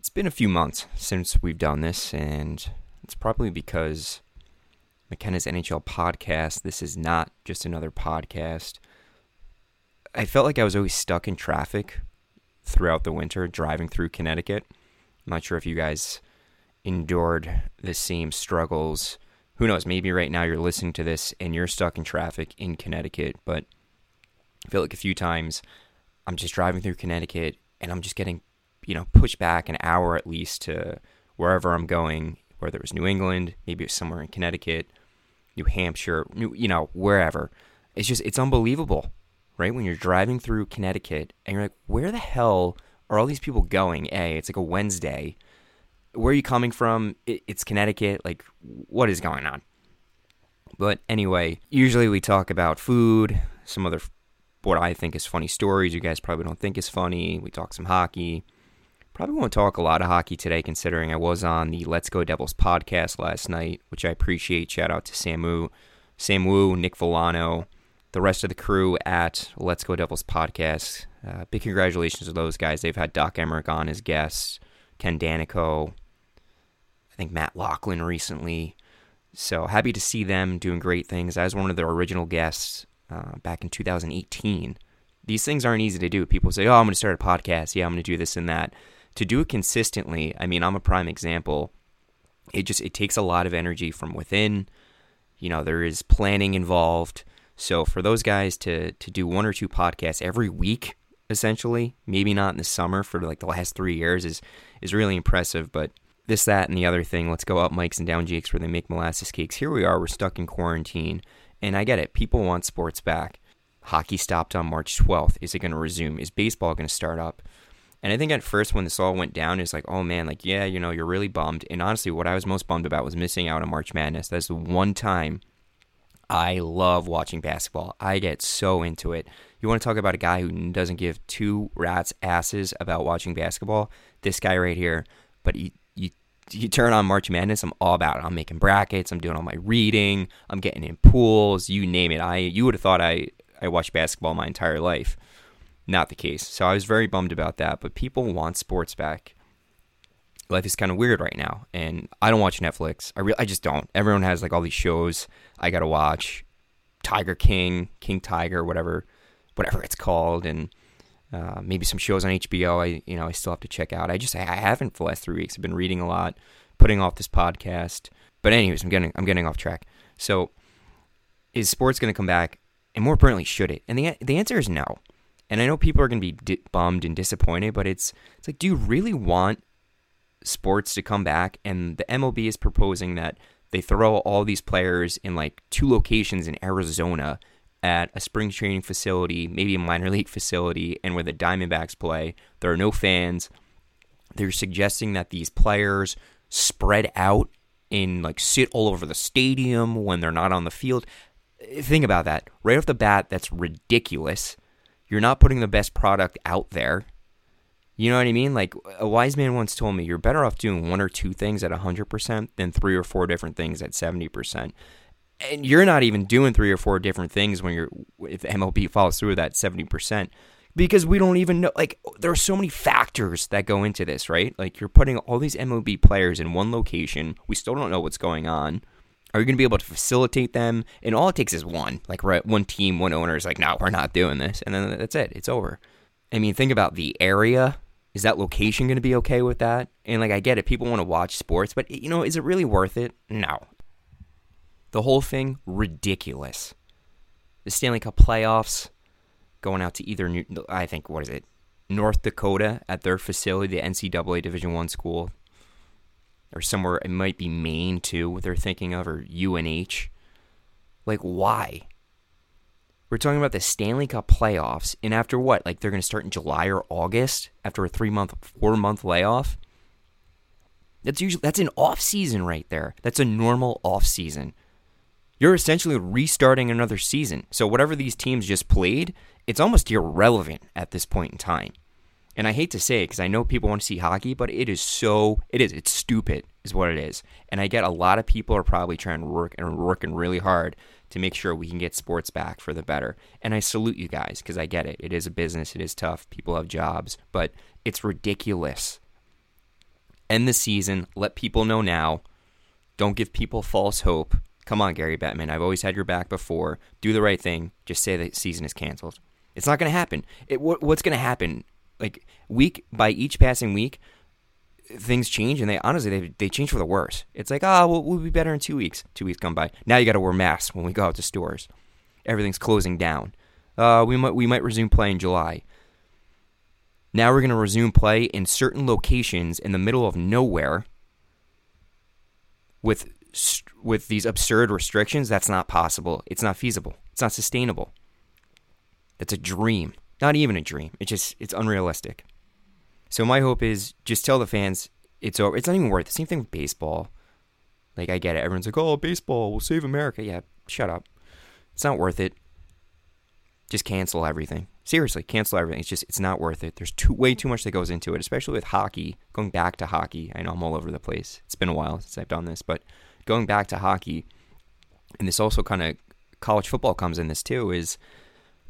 It's been a few months since we've done this, and it's probably because McKenna's NHL podcast, this is not just another podcast. I felt like I was always stuck in traffic throughout the winter driving through Connecticut. I'm not sure if you guys endured the same struggles. Who knows? Maybe right now you're listening to this and you're stuck in traffic in Connecticut, but I feel like a few times I'm just driving through Connecticut and I'm just getting, you know, push back an hour at least to wherever I'm going, whether it was New England, maybe it was somewhere in Connecticut, New Hampshire, New, you know, wherever. It's just, it's unbelievable, right? When you're driving through Connecticut and you're like, where the hell are all these people going? A, it's like a Wednesday. Where are you coming from? It's Connecticut. Like, what is going on? But anyway, usually we talk about food, some other what I think is funny stories. You guys probably don't think is funny. We talk some hockey. Probably won't talk a lot of hockey today, considering I was on the Let's Go Devils podcast last night, which I appreciate. Shout out to Samu, Sam Wu, Nick Volano, the rest of the crew at Let's Go Devils podcast. Uh, big congratulations to those guys. They've had Doc Emrick on as guests, Ken Daneyko, I think Matt Loughlin recently. So happy to see them doing great things. As one of their original guests uh, back in 2018. These things aren't easy to do. People say, "Oh, I'm going to start a podcast. Yeah, I'm going to do this and that." To do it consistently, I mean, I'm a prime example. It just it takes a lot of energy from within. You know, there is planning involved. So for those guys to to do one or two podcasts every week, essentially, maybe not in the summer for like the last three years, is is really impressive. But this, that, and the other thing. Let's go up Mike's and down Jake's where they make molasses cakes. Here we are. We're stuck in quarantine. And I get it. People want sports back. Hockey stopped on March 12th. Is it going to resume? Is baseball going to start up? And I think at first when this all went down, it's like, oh man, like, yeah, you know, you're really bummed. And honestly, what I was most bummed about was missing out on March Madness. That's the one time I love watching basketball. I get so into it. You want to talk about a guy who doesn't give two rats' asses about watching basketball? This guy right here. But he, you turn on March Madness, I'm all about it. I'm making brackets, I'm doing all my reading, I'm getting in pools, you name it. I you would have thought I I watched basketball my entire life. Not the case. So I was very bummed about that, but people want sports back. Life is kind of weird right now, and I don't watch Netflix. I re- I just don't. Everyone has like all these shows I got to watch. Tiger King, King Tiger, whatever whatever it's called and uh, maybe some shows on HBO. I you know I still have to check out. I just I haven't for the last three weeks. I've been reading a lot, putting off this podcast. But anyways, I'm getting I'm getting off track. So is sports going to come back? And more importantly, should it? And the the answer is no. And I know people are going to be di- bummed and disappointed, but it's it's like, do you really want sports to come back? And the MLB is proposing that they throw all these players in like two locations in Arizona at a spring training facility, maybe a minor league facility, and where the Diamondbacks play. There are no fans. They're suggesting that these players spread out and like sit all over the stadium when they're not on the field. Think about that. Right off the bat, that's ridiculous. You're not putting the best product out there. You know what I mean? Like a wise man once told me, you're better off doing one or two things at 100% than three or four different things at 70% and you're not even doing three or four different things when you're if MLB follows through with that 70% because we don't even know like there are so many factors that go into this, right? Like you're putting all these MLB players in one location. We still don't know what's going on. Are you going to be able to facilitate them? And all it takes is one. Like right, one team, one owner is like, "No, we're not doing this." And then that's it. It's over. I mean, think about the area. Is that location going to be okay with that? And like I get it, people want to watch sports, but you know, is it really worth it? No. The whole thing, ridiculous. The Stanley Cup playoffs, going out to either, New, I think, what is it, North Dakota at their facility, the NCAA Division One school, or somewhere, it might be Maine too, what they're thinking of, or UNH. Like, why? We're talking about the Stanley Cup playoffs, and after what? Like, they're going to start in July or August after a three month, four month layoff? That's usually that's an off season right there. That's a normal off season you're essentially restarting another season. So whatever these teams just played, it's almost irrelevant at this point in time. And I hate to say it because I know people want to see hockey, but it is so it is it's stupid is what it is. And I get a lot of people are probably trying to work and working really hard to make sure we can get sports back for the better. And I salute you guys because I get it. It is a business. It is tough. People have jobs, but it's ridiculous. End the season. Let people know now. Don't give people false hope. Come on, Gary Bettman. I've always had your back before. Do the right thing. Just say the season is canceled. It's not going to happen. It, what, what's going to happen? Like week by each passing week, things change, and they honestly they they change for the worse. It's like, oh, we'll, we'll be better in two weeks. Two weeks come by. Now you got to wear masks when we go out to stores. Everything's closing down. Uh, we might we might resume play in July. Now we're going to resume play in certain locations in the middle of nowhere with with these absurd restrictions. That's not possible. It's not feasible. It's not sustainable. That's a dream. Not even a dream. It's just it's unrealistic. So my hope is just tell the fans it's over. It's not even worth it. Same thing with baseball. Like I get it. Everyone's like, "Oh, baseball will save America." Yeah, shut up. It's not worth it. Just cancel everything. Seriously, cancel everything. It's just it's not worth it. There's too way too much that goes into it, especially with hockey. Going back to hockey, I know I'm all over the place. It's been a while since I've done this, but going back to hockey, and this also kind of college football comes in this too. Is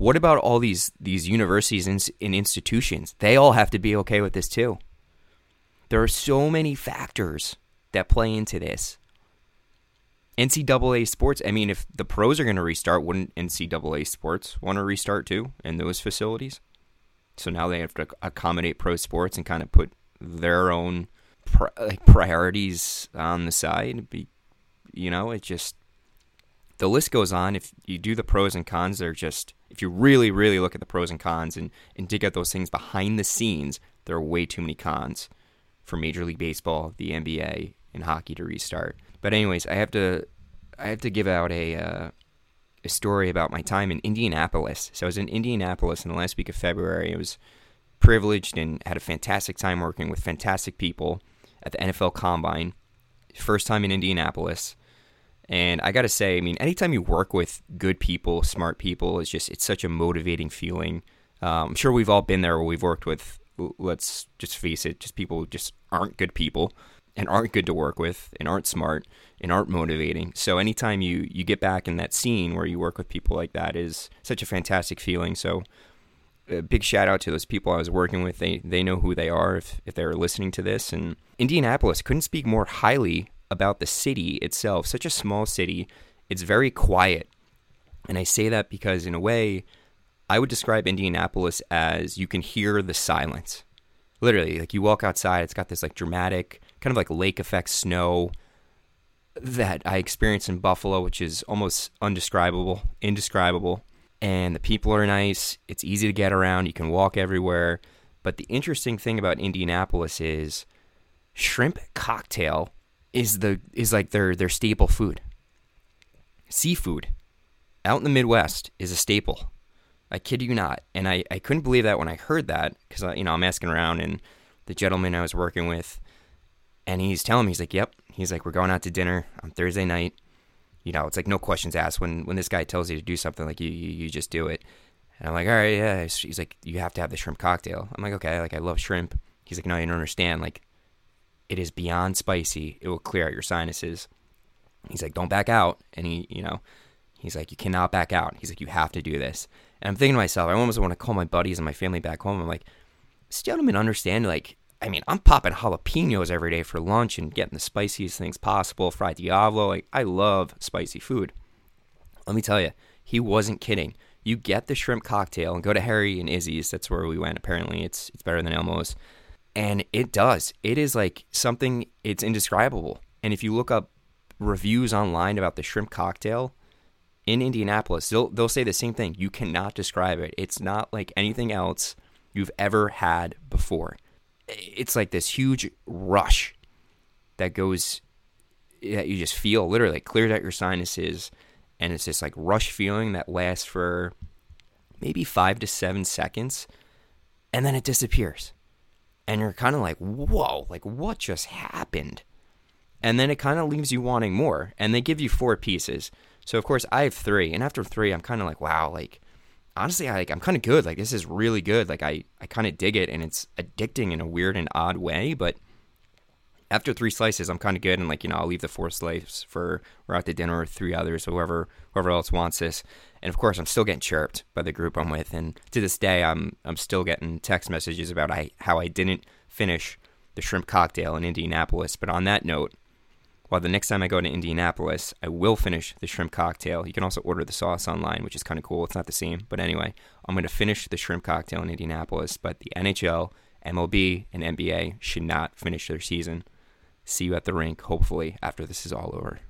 what about all these these universities and, and institutions? They all have to be okay with this too. There are so many factors that play into this. NCAA sports, I mean, if the pros are going to restart, wouldn't NCAA sports want to restart too in those facilities? So now they have to accommodate pro sports and kind of put their own like priorities on the side. Be, you know, it just the list goes on. If you do the pros and cons, they're just if you really, really look at the pros and cons and, and dig out those things behind the scenes, there are way too many cons for Major League Baseball, the NBA, and hockey to restart. But anyways, I have to I have to give out a uh, a story about my time in Indianapolis. So I was in Indianapolis in the last week of February. I was privileged and had a fantastic time working with fantastic people at the NFL Combine. First time in Indianapolis. And I got to say, I mean, anytime you work with good people, smart people, it's just it's such a motivating feeling. Um, I'm sure we've all been there where we've worked with. Let's just face it, just people who just aren't good people and aren't good to work with and aren't smart and aren't motivating. So anytime you you get back in that scene where you work with people like that is such a fantastic feeling. So a big shout out to those people I was working with. They they know who they are if if they're listening to this. And Indianapolis couldn't speak more highly about the city itself. Such a small city. It's very quiet. And I say that because in a way I would describe Indianapolis as you can hear the silence. Literally, like you walk outside, it's got this like dramatic kind of like lake effect snow that I experienced in Buffalo, which is almost undescribable, indescribable. And the people are nice. It's easy to get around. You can walk everywhere. But the interesting thing about Indianapolis is shrimp cocktail is the is like their their staple food. Seafood out in the Midwest is a staple. I kid you not. And I, I couldn't believe that when I heard that because you know I'm asking around and the gentleman I was working with and he's telling me, he's like, yep. He's like, we're going out to dinner on Thursday night. You know, it's like no questions asked. When when this guy tells you to do something, like you you, you just do it. And I'm like, all right, yeah. He's like, you have to have the shrimp cocktail. I'm like, okay, like I love shrimp. He's like, no, you don't understand. Like, it is beyond spicy. It will clear out your sinuses. He's like, don't back out. And he, you know, he's like, you cannot back out. He's like, you have to do this. And I'm thinking to myself, I almost want to call my buddies and my family back home. I'm like, this gentleman understand like I mean, I'm popping jalapenos every day for lunch and getting the spiciest things possible. Fra diavolo, like I love spicy food. Let me tell you, he wasn't kidding. You get the shrimp cocktail and go to Harry and Izzy's. That's where we went. Apparently, it's it's better than Elmo's, and it does. It is like something. It's indescribable. And if you look up reviews online about the shrimp cocktail in Indianapolis, they'll they'll say the same thing. You cannot describe it. It's not like anything else you've ever had before it's like this huge rush that goes that you just feel literally like clears out your sinuses and it's this like rush feeling that lasts for maybe five to seven seconds and then it disappears and you're kind of like whoa like what just happened and then it kind of leaves you wanting more and they give you four pieces so of course i have three and after three i'm kind of like wow like honestly, I, like I'm kind of good. Like this is really good. Like I I kind of dig it, and it's addicting in a weird and odd way. But after three slices, I'm kind of good, and like you know, I'll leave the four slices for we're out to dinner with three others, whoever whoever else wants this. And of course, I'm still getting chirped by the group I'm with, and to this day, I'm I'm still getting text messages about I, how I didn't finish the shrimp cocktail in Indianapolis. But on that note, while the next time I go to Indianapolis, I will finish the shrimp cocktail. You can also order the sauce online, which is kind of cool. It's not the same. But anyway, I'm going to finish the shrimp cocktail in Indianapolis. But the NHL, MLB, and NBA should not finish their season. See you at the rink, hopefully, after this is all over.